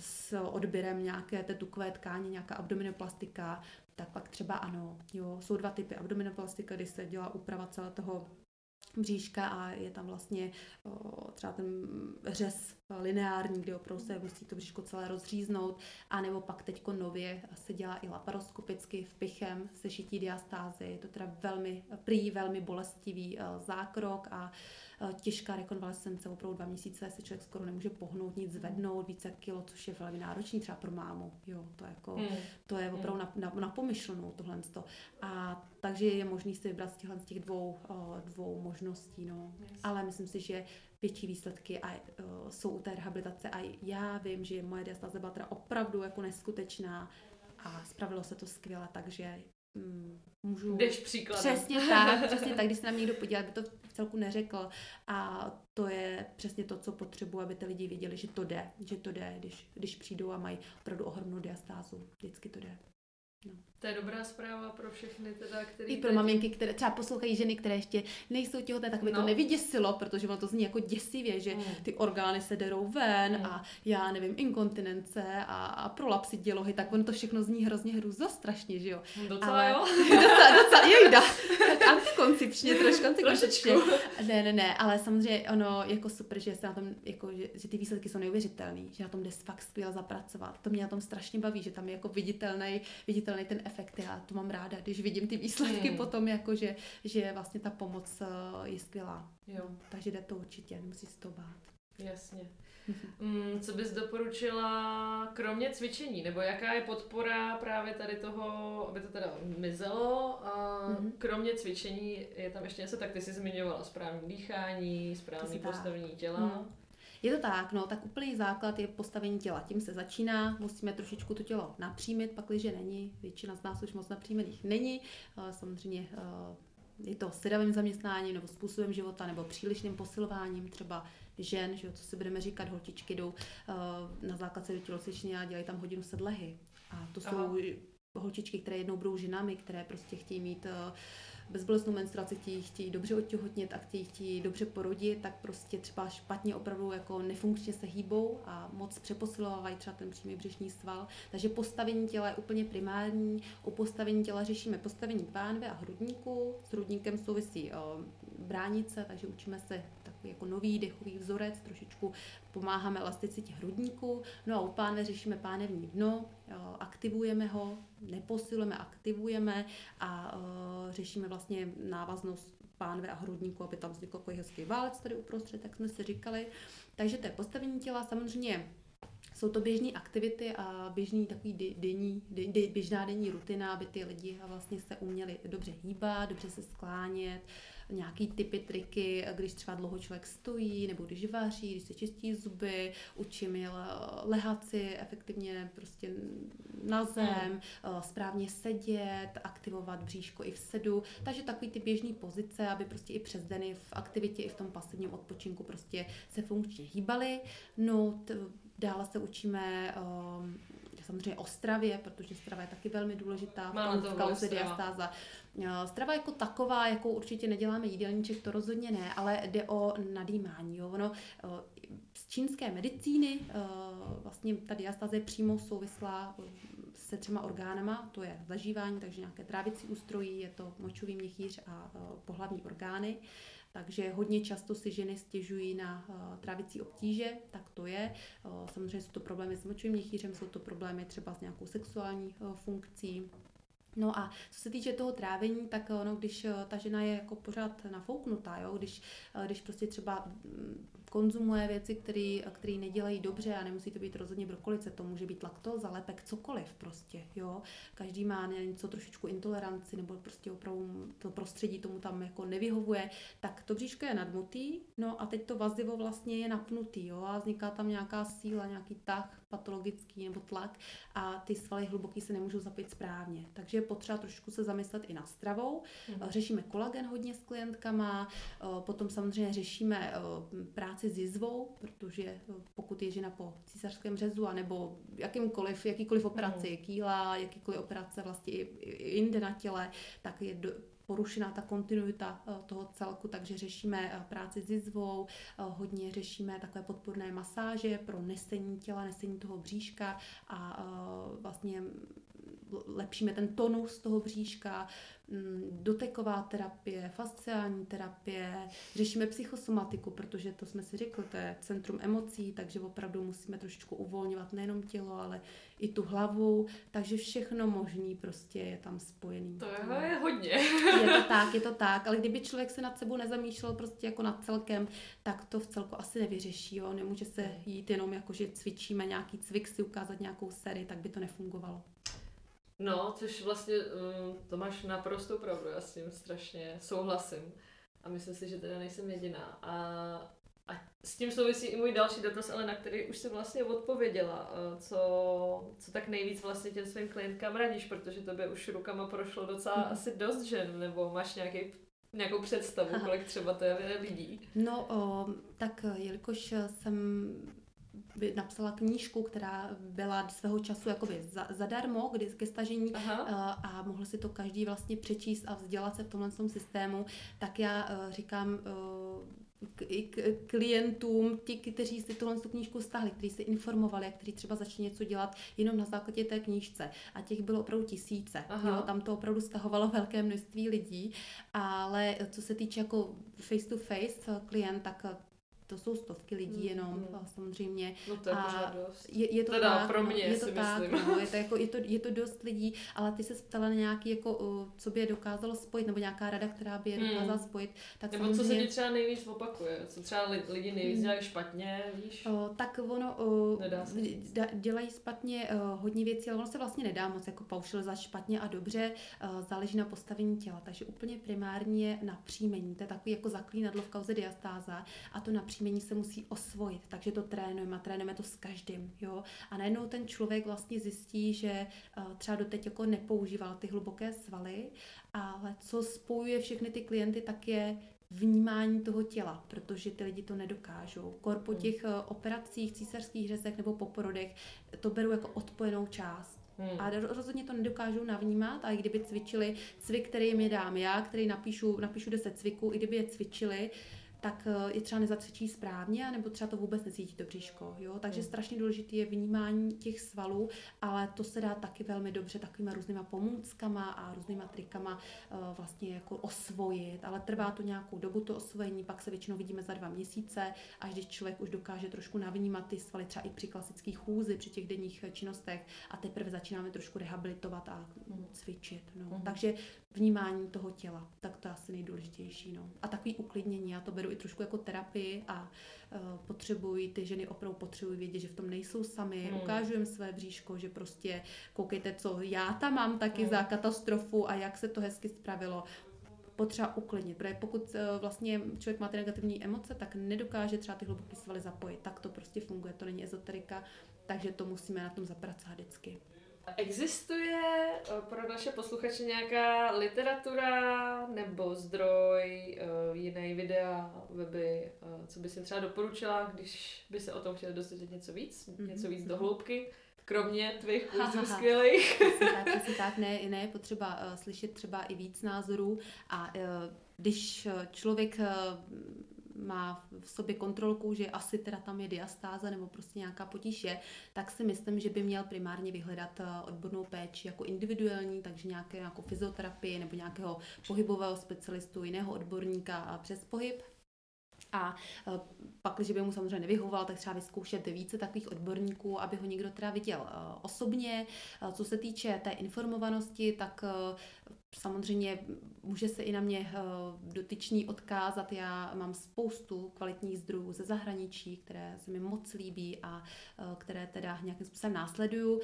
s odběrem nějaké té tukové tkáně, nějaká abdominoplastika, tak pak třeba ano, jo, jsou dva typy abdominoplastika, kdy se dělá úprava celého toho bříška a je tam vlastně o, třeba ten řez lineární, kdy opravdu se musí to bříško celé rozříznout, a nebo pak teďko nově se dělá i laparoskopicky vpichem sešití diastázy. Je to teda velmi, prý velmi bolestivý zákrok a těžká rekonvalescence, opravdu dva měsíce se člověk skoro nemůže pohnout, nic zvednout, více kilo, což je velmi náročný třeba pro mámu. Jo, to, je jako, mm. to je opravdu mm. na, na, na pomyšlenou tohle. A takže je možný si vybrat z těchto z těch dvou, uh, dvou možností. No. Yes. Ale myslím si, že větší výsledky a, uh, jsou u té rehabilitace a já vím, že moje diastáze byla teda opravdu jako neskutečná a spravilo se to skvěle, takže můžu... Jdeš příkladem. Přesně tak, přesně tak, když se na mě někdo podíval, by to v celku neřekl a to je přesně to, co potřebuji, aby ty lidi věděli, že to jde, že to jde, když, když přijdou a mají opravdu ohromnou diastázu, vždycky to jde. No. To je dobrá zpráva pro všechny, teda, který... I pro teď... maminky, které třeba poslouchají ženy, které ještě nejsou těhotné, tak by no. to nevyděsilo, protože ono to zní jako děsivě, že mm. ty orgány se derou ven mm. a já nevím, inkontinence a, a prolapsy dělohy, tak ono to všechno zní hrozně hruzo strašně, že jo. Docela Ale, jo. docela, docela, jejda. Tak antikoncepčně, trošku antikoncepčně. Ne, ne, ne, ale samozřejmě ono jako super, že se na tom, jako, že, že ty výsledky jsou neuvěřitelné, že na tom jde fakt skvěle zapracovat. To mě na tom strašně baví, že tam je jako viditelný, viditelný ten efekt. Já to mám ráda, když vidím ty výsledky hmm. potom, jako že, že vlastně ta pomoc eh, je skvělá. Jo. Takže jde to určitě, nemusí se to bát. Jasně. Mm, co bys doporučila kromě cvičení, nebo jaká je podpora právě tady toho, aby to teda mizelo a mm-hmm. kromě cvičení je tam ještě něco, tak ty jsi zmiňovala správné dýchání, správné postavení těla. Mm. Je to tak, no, tak úplný základ je postavení těla. Tím se začíná, musíme trošičku to tělo napřímit, pakliže není. Většina z nás už moc napřímených není. Samozřejmě eh, je to sedavým zaměstnáním nebo způsobem života nebo přílišným posilováním třeba žen, že jo, co si budeme říkat, holčičky jdou uh, na základce do tělocvičny a dělají tam hodinu sedlehy. A to jsou Aha. Holčičky, které jednou budou ženami, které prostě chtějí mít uh, bezbolestnou menstruaci, chtějí, chtějí dobře otěhotnět a chtějí, chtějí dobře porodit, tak prostě třeba špatně opravdu jako nefunkčně se hýbou a moc přeposilovávají třeba ten přímý břišní sval. Takže postavení těla je úplně primární. U postavení těla řešíme postavení pánve a hrudníku. S hrudníkem souvisí o, bránice, takže učíme se takový jako nový dechový vzorec, trošičku pomáháme elasticitě hrudníku. No a u pánve řešíme pánevní dno, aktivujeme ho, neposilujeme, aktivujeme a řešíme vlastně návaznost pánve a hrudníku, aby tam vznikl takový hezký válec tady uprostřed, tak jsme si říkali. Takže to je postavení těla, samozřejmě jsou to běžné aktivity a běžný takový denní, běžná denní rutina, aby ty lidi vlastně se uměli dobře hýbat, dobře se sklánět, nějaký typy, triky, když třeba dlouho člověk stojí, nebo když vaří, když se čistí zuby, učím je lehat si efektivně prostě na zem, hmm. správně sedět, aktivovat bříško i v sedu, takže takový ty běžné pozice, aby prostě i přes deny v aktivitě, i v tom pasivním odpočinku prostě se funkčně hýbali. No, t- dále se učíme um, samozřejmě o stravě, protože strava je taky velmi důležitá v, v kauze diastáza. Strava jako taková, jakou určitě neděláme jídelníček, to rozhodně ne, ale jde o nadýmání. Jo. Ono, z čínské medicíny vlastně ta diastáze je přímo souvislá se třema orgánama, to je zažívání, takže nějaké trávicí ústrojí, je to močový měchýř a pohlavní orgány. Takže hodně často si ženy stěžují na uh, trávicí obtíže, tak to je. Uh, samozřejmě jsou to problémy s močovým měchýřem, jsou to problémy třeba s nějakou sexuální uh, funkcí, No a co se týče toho trávení, tak ono, když ta žena je jako pořád nafouknutá, jo? Když, když prostě třeba mm, konzumuje věci, které nedělají dobře a nemusí to být rozhodně brokolice, to může být laktóza, lepek, cokoliv prostě, jo. Každý má něco trošičku intoleranci nebo prostě opravdu to prostředí tomu tam jako nevyhovuje, tak to bříško je nadmutý, no a teď to vazivo vlastně je napnutý, jo, a vzniká tam nějaká síla, nějaký tah patologický nebo tlak a ty svaly hluboký se nemůžou zapít správně. Takže je potřeba trošku se zamyslet i na stravou. Mm. Řešíme kolagen hodně s klientkama, potom samozřejmě řešíme práci práci s jizvou, protože eh, pokud je žena po císařském řezu, anebo jakýmkoliv, jakýkoliv operaci, mm. kýla, jakýkoliv operace vlastně i, i jinde na těle, tak je do, porušená ta kontinuita eh, toho celku, takže řešíme eh, práci s jizvou, hodně řešíme takové podporné masáže pro nesení těla, nesení toho bříška a vlastně lepšíme ten tonus toho bříška, mm, doteková terapie, fasciální terapie, řešíme psychosomatiku, protože to jsme si řekli, to je centrum emocí, takže opravdu musíme trošičku uvolňovat nejenom tělo, ale i tu hlavu, takže všechno možný prostě je tam spojený. To je, je hodně. Je to tak, je to tak, ale kdyby člověk se nad sebou nezamýšlel prostě jako nad celkem, tak to v celku asi nevyřeší, jo, nemůže se jít jenom jako, že cvičíme nějaký cvik, si ukázat nějakou sérii, tak by to nefungovalo. No, což vlastně, um, to máš naprosto pravdu, já s tím strašně souhlasím. A myslím si, že teda nejsem jediná. A, a s tím souvisí i můj další dotaz, ale na který už jsem vlastně odpověděla, uh, co, co tak nejvíc vlastně těm svým klientkám radíš, protože tobě už rukama prošlo docela mm. asi dost žen, nebo máš nějaký nějakou představu, kolik třeba to je lidí? No, o, tak jelikož jsem napsala knížku, která byla svého času jakoby za, zadarmo kdy, ke stažení Aha. a, a mohl si to každý vlastně přečíst a vzdělat se v tomhle systému, tak já uh, říkám uh, k, k, klientům, ti, kteří si tuhle knížku stáhli, kteří se informovali a kteří třeba začali něco dělat jenom na základě té knížce. A těch bylo opravdu tisíce. Jo, tam to opravdu stahovalo velké množství lidí, ale co se týče jako face to face klient, tak to jsou stovky lidí mm, jenom, mm. samozřejmě. No to je a dost. Je, je to teda tak, pro no, mě je to si tak, myslím. No, je, to jako, je, to, je to dost lidí, ale ty se ptala na nějaký, jako, co by je dokázalo spojit, nebo nějaká rada, která by je mm. dokázala spojit. Tak nebo samozřejmě... co se ti třeba nejvíc opakuje, co třeba lidi nejvíc mm. dělají špatně, víš? O, tak ono o, dělají špatně o, hodně věcí, ale ono se vlastně nedá moc jako paušalizovat špatně a dobře, o, záleží na postavení těla. Takže úplně primární je napříjmení, to je takový jako zaklínadlo v kauze diastáza a to napříjmení se musí osvojit, takže to trénujeme a trénujeme to s každým, jo. A najednou ten člověk vlastně zjistí, že uh, třeba doteď jako nepoužíval ty hluboké svaly, ale co spojuje všechny ty klienty, tak je vnímání toho těla, protože ty lidi to nedokážou. Kor po hmm. těch uh, operacích, císařských řezech nebo po porodech to beru jako odpojenou část. Hmm. A rozhodně to nedokážou navnímat a i kdyby cvičili cvik, který jim je dám já, který napíšu, napíšu 10 cviků, i kdyby je cvičili, tak eh, je třeba nezacvičí správně, nebo třeba to vůbec necítí to bříško. Jo? Takže hmm. strašně důležité je vnímání těch svalů, ale to se dá taky velmi dobře takovýma různýma pomůckama a různýma trikama uh, vlastně jako osvojit, ale trvá to nějakou dobu to osvojení, pak se většinou vidíme za dva měsíce, až když člověk už dokáže trošku navnímat ty svaly třeba i při klasických chůzi, při těch denních činnostech a teprve začínáme trošku rehabilitovat a cvičit. No. Hmm. Takže vnímání toho těla, tak to je asi nejdůležitější. No. A takový uklidnění, já to beru i trošku jako terapii a uh, potřebují, ty ženy opravdu potřebují vědět, že v tom nejsou sami, hmm. ukážu jim své bříško, že prostě koukejte, co já tam mám taky hmm. za katastrofu a jak se to hezky spravilo potřeba uklidnit, protože pokud uh, vlastně člověk má ty negativní emoce, tak nedokáže třeba ty hluboké svaly zapojit. Tak to prostě funguje, to není ezoterika, takže to musíme na tom zapracovat vždycky. Existuje eh, pro naše posluchače nějaká literatura nebo zdroj, uh, jiný videa, weby, uh, co by si třeba doporučila, když by se o tom chtěli dozvědět něco víc, mm-hmm. něco víc do mhm. hloubky? Kromě tvých kurzů skvělých. tak, přesně tak, ne, ne, je potřeba uh, slyšet třeba i víc názorů a uh, když člověk uh, má v sobě kontrolku, že asi teda tam je diastáza nebo prostě nějaká potíž je, tak si myslím, že by měl primárně vyhledat odbornou péči jako individuální, takže nějaké jako fyzioterapii nebo nějakého pohybového specialistu, jiného odborníka přes pohyb, a e, pak, když by mu samozřejmě nevyhovoval, tak třeba vyzkoušet více takových odborníků, aby ho někdo teda viděl e, osobně. Co se týče té informovanosti, tak Samozřejmě může se i na mě dotyčný odkázat. Já mám spoustu kvalitních zdrojů ze zahraničí, které se mi moc líbí a které teda nějakým způsobem následuju.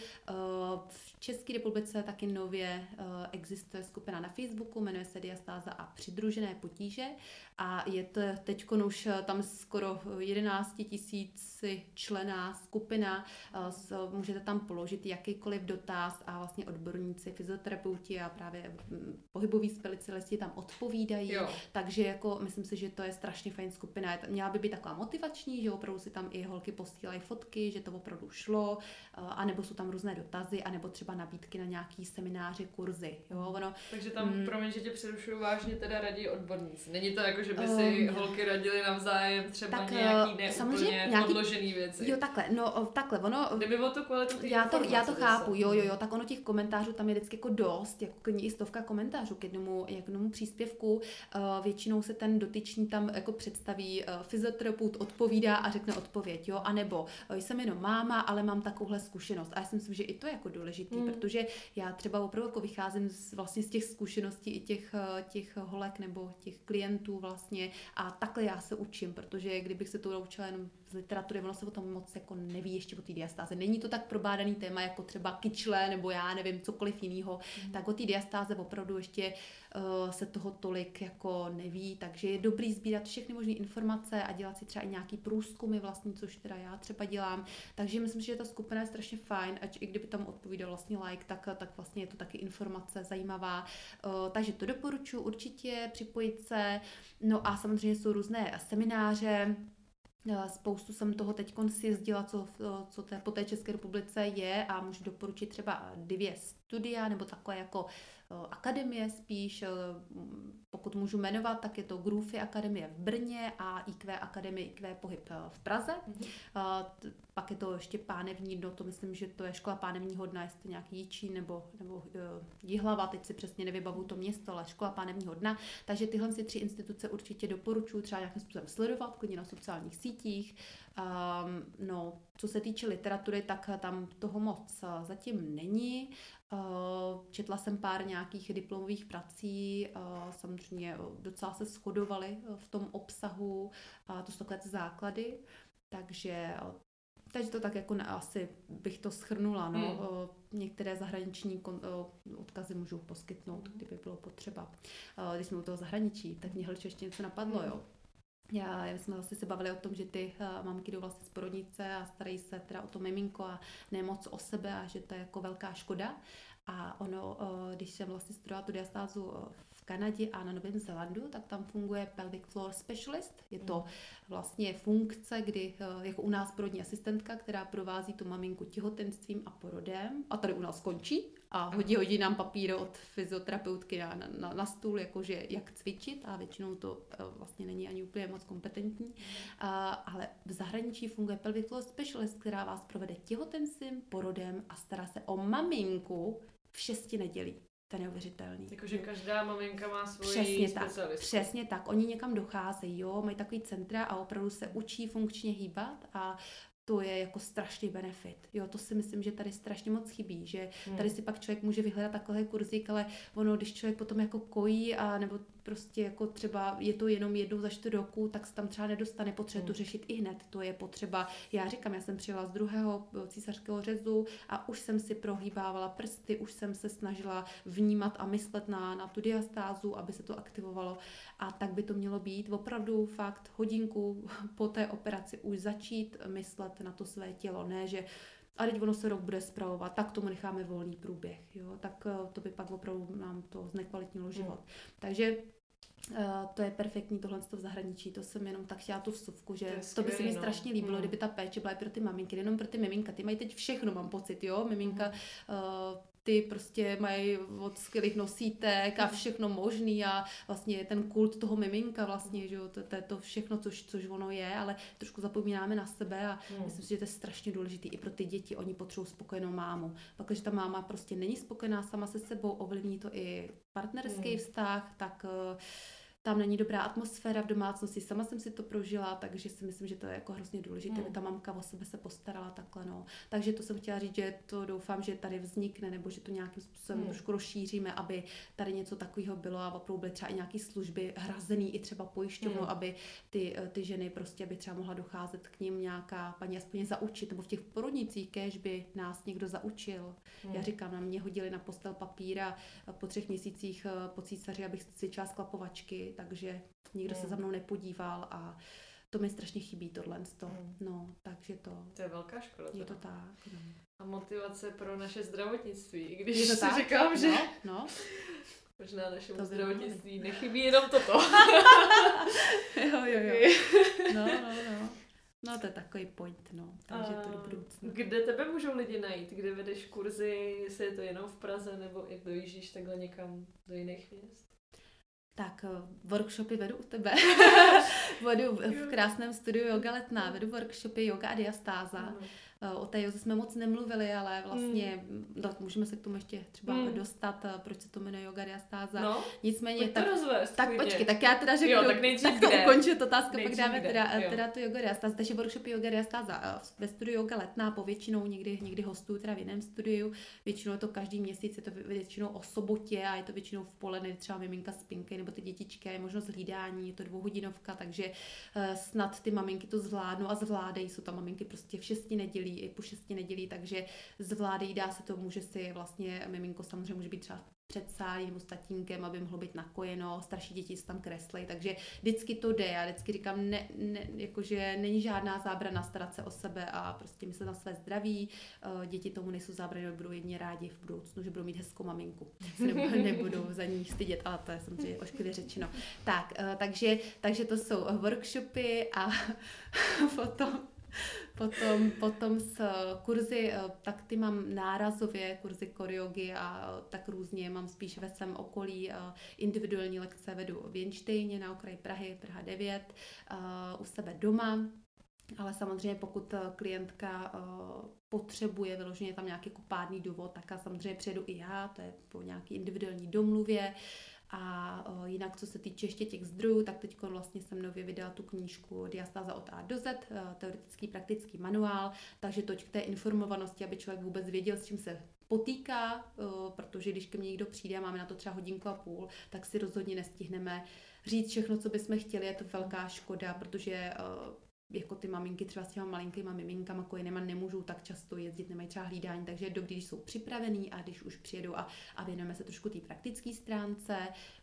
V České republice taky nově existuje skupina na Facebooku, jmenuje se Diastáza a přidružené potíže a je to teď už eh, tam skoro 11 tisíci člená skupina, eh, můžete tam položit jakýkoliv dotaz a vlastně odborníci, fyzioterapeuti a právě pohyboví specialisti tam odpovídají, jo. takže jako myslím si, že to je strašně fajn skupina, měla by být taková motivační, že opravdu si tam i holky posílají fotky, že to opravdu šlo, eh, anebo jsou tam různé dotazy, anebo třeba nabídky na nějaký semináře, kurzy, jo, ono. Takže tam, mm, promiň, že tě přerušuju, vážně teda radí odborníci. Není to jako, že by si um, holky radili navzájem třeba tak, nějaký eh, neúplně nějaký, podložený věci. Jo, takhle, no takhle, ono... Kdyby o tu kvalitu já to, já to chápu, jo, jo, jo, tak ono těch komentářů tam je vždycky jako dost, jako i stovka komentářů k jednomu, k jednomu příspěvku. Uh, většinou se ten dotyčný tam jako představí, uh, fyzioterapeut odpovídá a řekne odpověď, jo, anebo uh, jsem jenom máma, ale mám takovouhle zkušenost. A já si myslím, že i to je jako důležitý, mm. protože já třeba opravdu jako vycházím z, vlastně z těch zkušeností i těch, těch holek nebo těch klientů vlastně a takhle já se učím, protože kdybych se to naučila jenom z literatury, ono se o tom moc jako neví ještě o té diastáze. Není to tak probádaný téma jako třeba kyčle nebo já nevím, cokoliv jiného, mm. tak o té diastáze opravdu ještě uh, se toho tolik jako neví, takže je dobrý sbírat všechny možné informace a dělat si třeba i nějaký průzkumy vlastně, což teda já třeba dělám. Takže myslím, že ta skupina je strašně fajn, ať i kdyby tam odpovídal vlastně like, tak, tak vlastně je to taky informace zajímavá. Uh, takže to doporučuji určitě připojit se. No a samozřejmě jsou různé semináře, spoustu jsem toho teď si jezdila, co, co té, po té České republice je a můžu doporučit třeba dvě studia nebo takové jako eh, akademie spíš, eh, pokud můžu jmenovat, tak je to Groovy Akademie v Brně a IQ Akademie IQ Pohyb v Praze. Mm-hmm. Pak je to ještě pánevní dno, to myslím, že to je škola pánevního dna, jestli to nějaký Jičí nebo, nebo uh, Jihlava, teď si přesně nevybavu to město, ale škola pánevního dna. Takže tyhle si tři instituce určitě doporučuji třeba nějakým způsobem sledovat, klidně na sociálních sítích. Um, no, co se týče literatury, tak tam toho moc zatím není. Uh, četla jsem pár nějakých diplomových prací, uh, samozřejmě docela se shodovaly v tom obsahu, uh, to jsou takové základy, takže takže to tak jako ne, asi bych to schrnula. No. Hmm. Některé zahraniční kon, odkazy můžu poskytnout, hmm. kdyby bylo potřeba. Když jsme u toho zahraničí, tak mě ještě něco napadlo, hmm. jo. Já, já jsme zase se bavili o tom, že ty mamky jdou vlastně z porodnice a starají se teda o to miminko a nemoc o sebe a že to je jako velká škoda. A ono, když jsem vlastně studovala tu diastázu uh, Kanadě a na Novém Zélandu, tak tam funguje pelvic floor specialist. Je to vlastně funkce, kdy eh, jako u nás porodní asistentka, která provází tu maminku těhotenstvím a porodem a tady u nás končí a hodí, hodí nám papír od fyzioterapeutky na, na, na stůl, jakože jak cvičit a většinou to eh, vlastně není ani úplně moc kompetentní. A, ale v zahraničí funguje pelvic floor specialist, která vás provede těhotenstvím, porodem a stará se o maminku v šesti nedělí. To je neuvěřitelný. Jakože každá maminka má svoji Přesně tak, přesně tak. Oni někam docházejí, jo, mají takový centra a opravdu se učí funkčně hýbat a to je jako strašný benefit. Jo, to si myslím, že tady strašně moc chybí, že hmm. tady si pak člověk může vyhledat takové kurzík, ale ono, když člověk potom jako kojí a nebo prostě jako třeba je to jenom jednou za čtyři roku, tak se tam třeba nedostane, potřebuje to hmm. řešit i hned. To je potřeba, já říkám, já jsem přijela z druhého císařského řezu a už jsem si prohýbávala prsty, už jsem se snažila vnímat a myslet na, na tu diastázu, aby se to aktivovalo. A tak by to mělo být opravdu fakt hodinku po té operaci už začít myslet na to své tělo. Ne, že a teď ono se rok bude zpravovat, tak tomu necháme volný průběh, jo, tak eh, to by pak opravdu nám to znekvalitnilo hmm. život. Hmm. Takže Uh, to je perfektní tohle v zahraničí, to jsem jenom tak chtěla tu vsuvku, že to, to by se mi no. strašně líbilo, hmm. kdyby ta péče byla i pro ty maminky, jenom pro ty miminka, ty mají teď všechno, mám pocit, jo, miminka uh, ty prostě mají od skvělých nosítek a všechno možný a vlastně ten kult toho miminka vlastně, že jo, to, to je to všechno, což, což ono je, ale trošku zapomínáme na sebe a hmm. myslím si, že to je strašně důležité i pro ty děti, oni potřebují spokojenou mámu. Pak, když ta máma prostě není spokojená sama se sebou, ovlivní to i partnerský hmm. vztah, tak uh, tam není dobrá atmosféra v domácnosti, sama jsem si to prožila, takže si myslím, že to je jako hrozně důležité, hmm. aby ta mamka o sebe se postarala takhle, no. Takže to jsem chtěla říct, že to doufám, že tady vznikne, nebo že to nějakým způsobem hmm. trošku rozšíříme, aby tady něco takového bylo a opravdu byly třeba i nějaké služby hrazený i třeba pojišťovnou, hmm. aby ty, eh, ty ženy prostě, aby třeba mohla docházet k ním nějaká paní aspoň zaučit, nebo v těch porodnicích, kež by nás někdo zaučil. Hmm. Já říkám, na mě hodili na postel papíra po třech měsících eh, po císaři, abych cvičila sklapovačky, takže nikdo mm. se za mnou nepodíval a to mi strašně chybí tohle. Mm. No, takže to... To je velká škoda. Je to tak, no. A motivace pro naše zdravotnictví, když je to si tak? říkám, že... No, no. Možná našemu to zdravotnictví nechybí jenom toto. jo, jo, jo. No, no, no. No to je takový point, no. Takže to do budoucna. Kde tebe můžou lidi najít? Kde vedeš kurzy? Jestli je to jenom v Praze, nebo i dojíždíš takhle někam do jiných měst? Tak eh, workshopy vedu u tebe. vedu v krásném studiu Yoga Letná, vedu workshopy Yoga a Diastáza. Ano. Eh, o té joze jsme moc nemluvili, ale vlastně mm. můžeme se k tomu ještě třeba mm. dostat, eh, proč se to jmenuje yoga diastáza. No, Nicméně, tak, to rozvést, tak počkej, tak já teda řeknu, jo, tak, tak to ukonču to otázku, pak dáme teda, teda tu yoga diastáza, takže workshopy yoga diastáza eh, ve studiu yoga letná, povětšinou někdy, někdy hostuju teda v jiném studiu, většinou je to každý měsíc, je to většinou o sobotě a je to většinou v poledne, třeba miminka spinky nebo ty dětičky, je možnost hlídání, je to dvouhodinovka, takže snad ty maminky to zvládnou a zvládají, jsou tam maminky prostě v šesti nedělí i po šesti nedělí, takže zvládají, dá se to, může si vlastně, miminko samozřejmě může být třeba před sálí nebo s tatínkem, aby mohlo být nakojeno, starší děti se tam kreslí, takže vždycky to jde. Já vždycky říkám, ne, ne, jakože není žádná zábrana starat se o sebe a prostě myslet na své zdraví. Eh, děti tomu nejsou zábrany, budou jedně rádi v budoucnu, že budou mít hezkou maminku. Se nebudou, nebudou za ní stydět, ale to je samozřejmě ošklivě řečeno. Tak, eh, takže, takže to jsou workshopy a potom potom, potom s kurzy, eh, tak ty mám nárazově, kurzy koriogy a tak různě mám spíš ve svém okolí. Eh, individuální lekce vedu v Jenštejně na okraji Prahy, Praha 9, eh, u sebe doma, ale samozřejmě pokud klientka potřebuje vyloženě tam nějaký jako důvod, tak a samozřejmě přijedu i já, to je po nějaký individuální domluvě. A o, jinak, co se týče ještě těch zdrojů, tak teď vlastně jsem nově vydala tu knížku Diastáza od A do Z, teoretický praktický manuál, takže toť k té informovanosti, aby člověk vůbec věděl, s čím se potýká, o, protože když ke mně někdo přijde a máme na to třeba hodinku a půl, tak si rozhodně nestihneme říct všechno, co bychom chtěli, je to velká škoda, protože o, jako ty maminky třeba s těma malinkýma miminkama kojinema nemůžou tak často jezdit, nemají třeba hlídání, takže je dobrý, když jsou připravený a když už přijedou a, a věnujeme se trošku té praktické stránce.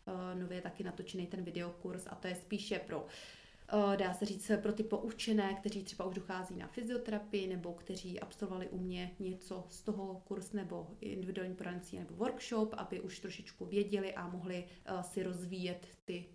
Uh, nově je taky natočený ten videokurs a to je spíše pro uh, dá se říct, pro ty poučené, kteří třeba už dochází na fyzioterapii nebo kteří absolvovali u mě něco z toho kurz nebo individuální poradenství nebo workshop, aby už trošičku věděli a mohli uh, si rozvíjet ty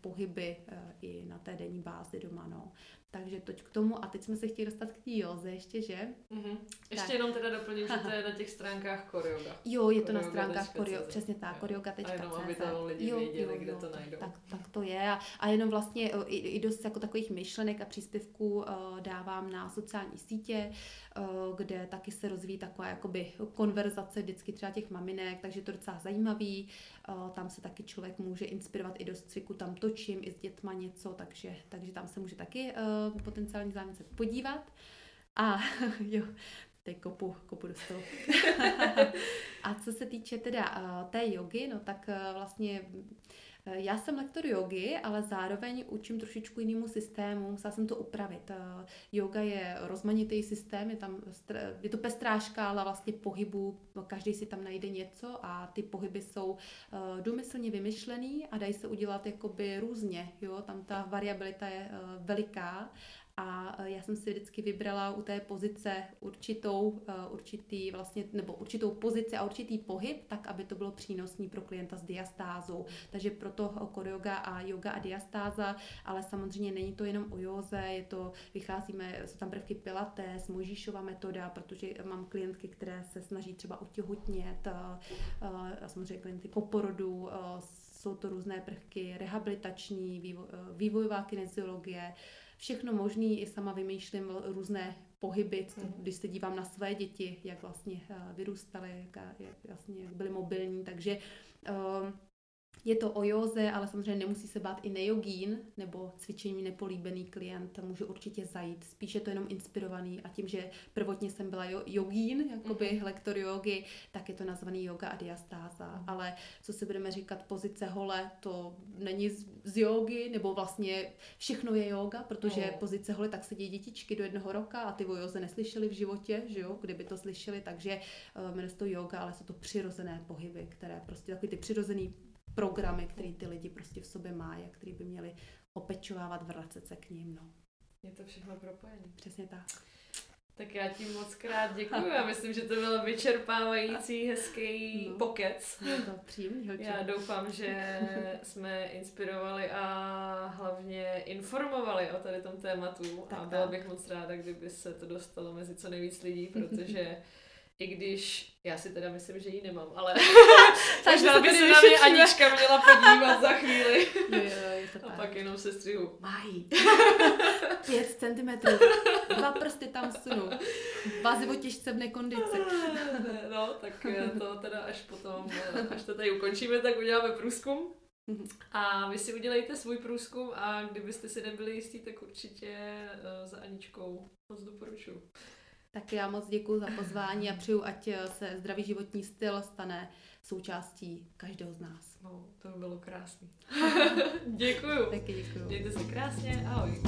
pohyby i na té denní bázi doma. No. Takže toť k tomu. A teď jsme se chtěli dostat k té joze ještě, že? Mm-hmm. Ještě tak. jenom teda doplním, že to je na těch stránkách Koryoga. Jo, je to na stránkách Koryoga, přesně tak, koryoga.cz. A jenom, aby to lidi jo, věděli, jo, kde jo, to najdou. Tak, tak to je. A, a jenom vlastně i, i dost jako takových myšlenek a příspěvků uh, dávám na sociální sítě, uh, kde taky se rozvíjí taková jakoby konverzace vždycky třeba těch maminek, takže je to docela zajímavý. Uh, tam se taky člověk může inspirovat i do cviku, tam točím i s dětma něco, takže, takže tam se může taky uh, potenciální zájemce podívat. A jo, teď kopu, kopu do stolu. a co se týče teda té jogy, no tak vlastně Eh, já jsem lektor jogy, ale zároveň učím trošičku jinému systému, musela jsem to upravit. Eh, yoga je rozmanitý systém, je, tam, je to pestrá škála vlastně pohybu, každý si tam najde něco a ty pohyby jsou důmyslně vymyšlený a dají se udělat jakoby různě, jo? tam ta variabilita je veliká a e, já jsem si vždycky vybrala u té pozice určitou, e, určitý vlastně, nebo určitou pozici a určitý pohyb, tak aby to bylo přínosný pro klienta s diastázou. Takže proto koreoga a yoga a diastáza, ale samozřejmě není to jenom o józe, je to, vycházíme, jsou tam prvky pilates, Mojžíšova metoda, protože mám klientky, které se snaží třeba otěhotnět, a samozřejmě klienty po porodu, jsou to různé prvky rehabilitační, vývojová kineziologie, všechno možný, i sama vymýšlím různé pohyby, mm. když se dívám na své děti, jak vlastně eh, vyrůstaly, jak, jak, vlastně, jak byly mobilní, takže uh, je to o józe, ale samozřejmě nemusí se bát i nejogín nebo cvičení nepolíbený klient, může určitě zajít. Spíše to jenom inspirovaný a tím, že prvotně jsem byla jo, jogín, jakoby mm-hmm. lektor jogy, tak je to nazvaný yoga a diastáza. Mm-hmm. Ale co si budeme říkat, pozice hole, to není z, z jogy, nebo vlastně všechno je yoga, protože mm. pozice hole tak sedí dětičky do jednoho roka a ty o joze neslyšeli v životě, že jo, kdyby to slyšeli, takže uh, jmenuje se to yoga, ale jsou to přirozené pohyby, které prostě takový ty přirozený programy, které ty lidi prostě v sobě mají a který by měli opečovávat, vracet se k ním. No. Je to všechno propojené. Přesně tak. Tak já ti moc krát děkuji. Já myslím, že to byl vyčerpávající, hezký no, pokec. To příjemný. Já doufám, že jsme inspirovali a hlavně informovali o tady tom tématu. Tak, a byla bych moc ráda, kdyby se to dostalo mezi co nejvíc lidí, protože i když já si teda myslím, že ji nemám, ale možná by se na mě Anička měla podívat za chvíli. Jo, jo, je to A pak jenom se střihu. Mají. Pět centimetrů. Dva prsty tam sunu. Vazivo těžce v nekondici. no, tak to teda až potom, až to tady ukončíme, tak uděláme průzkum. Mhm. A vy si udělejte svůj průzkum a kdybyste si nebyli jistí, tak určitě uh, za Aničkou moc doporučuji. Tak já moc děkuji za pozvání a přeju, ať se zdravý životní styl stane součástí každého z nás. No, to by bylo krásné. děkuju. Taky děkuju. Mějte se krásně, ahoj.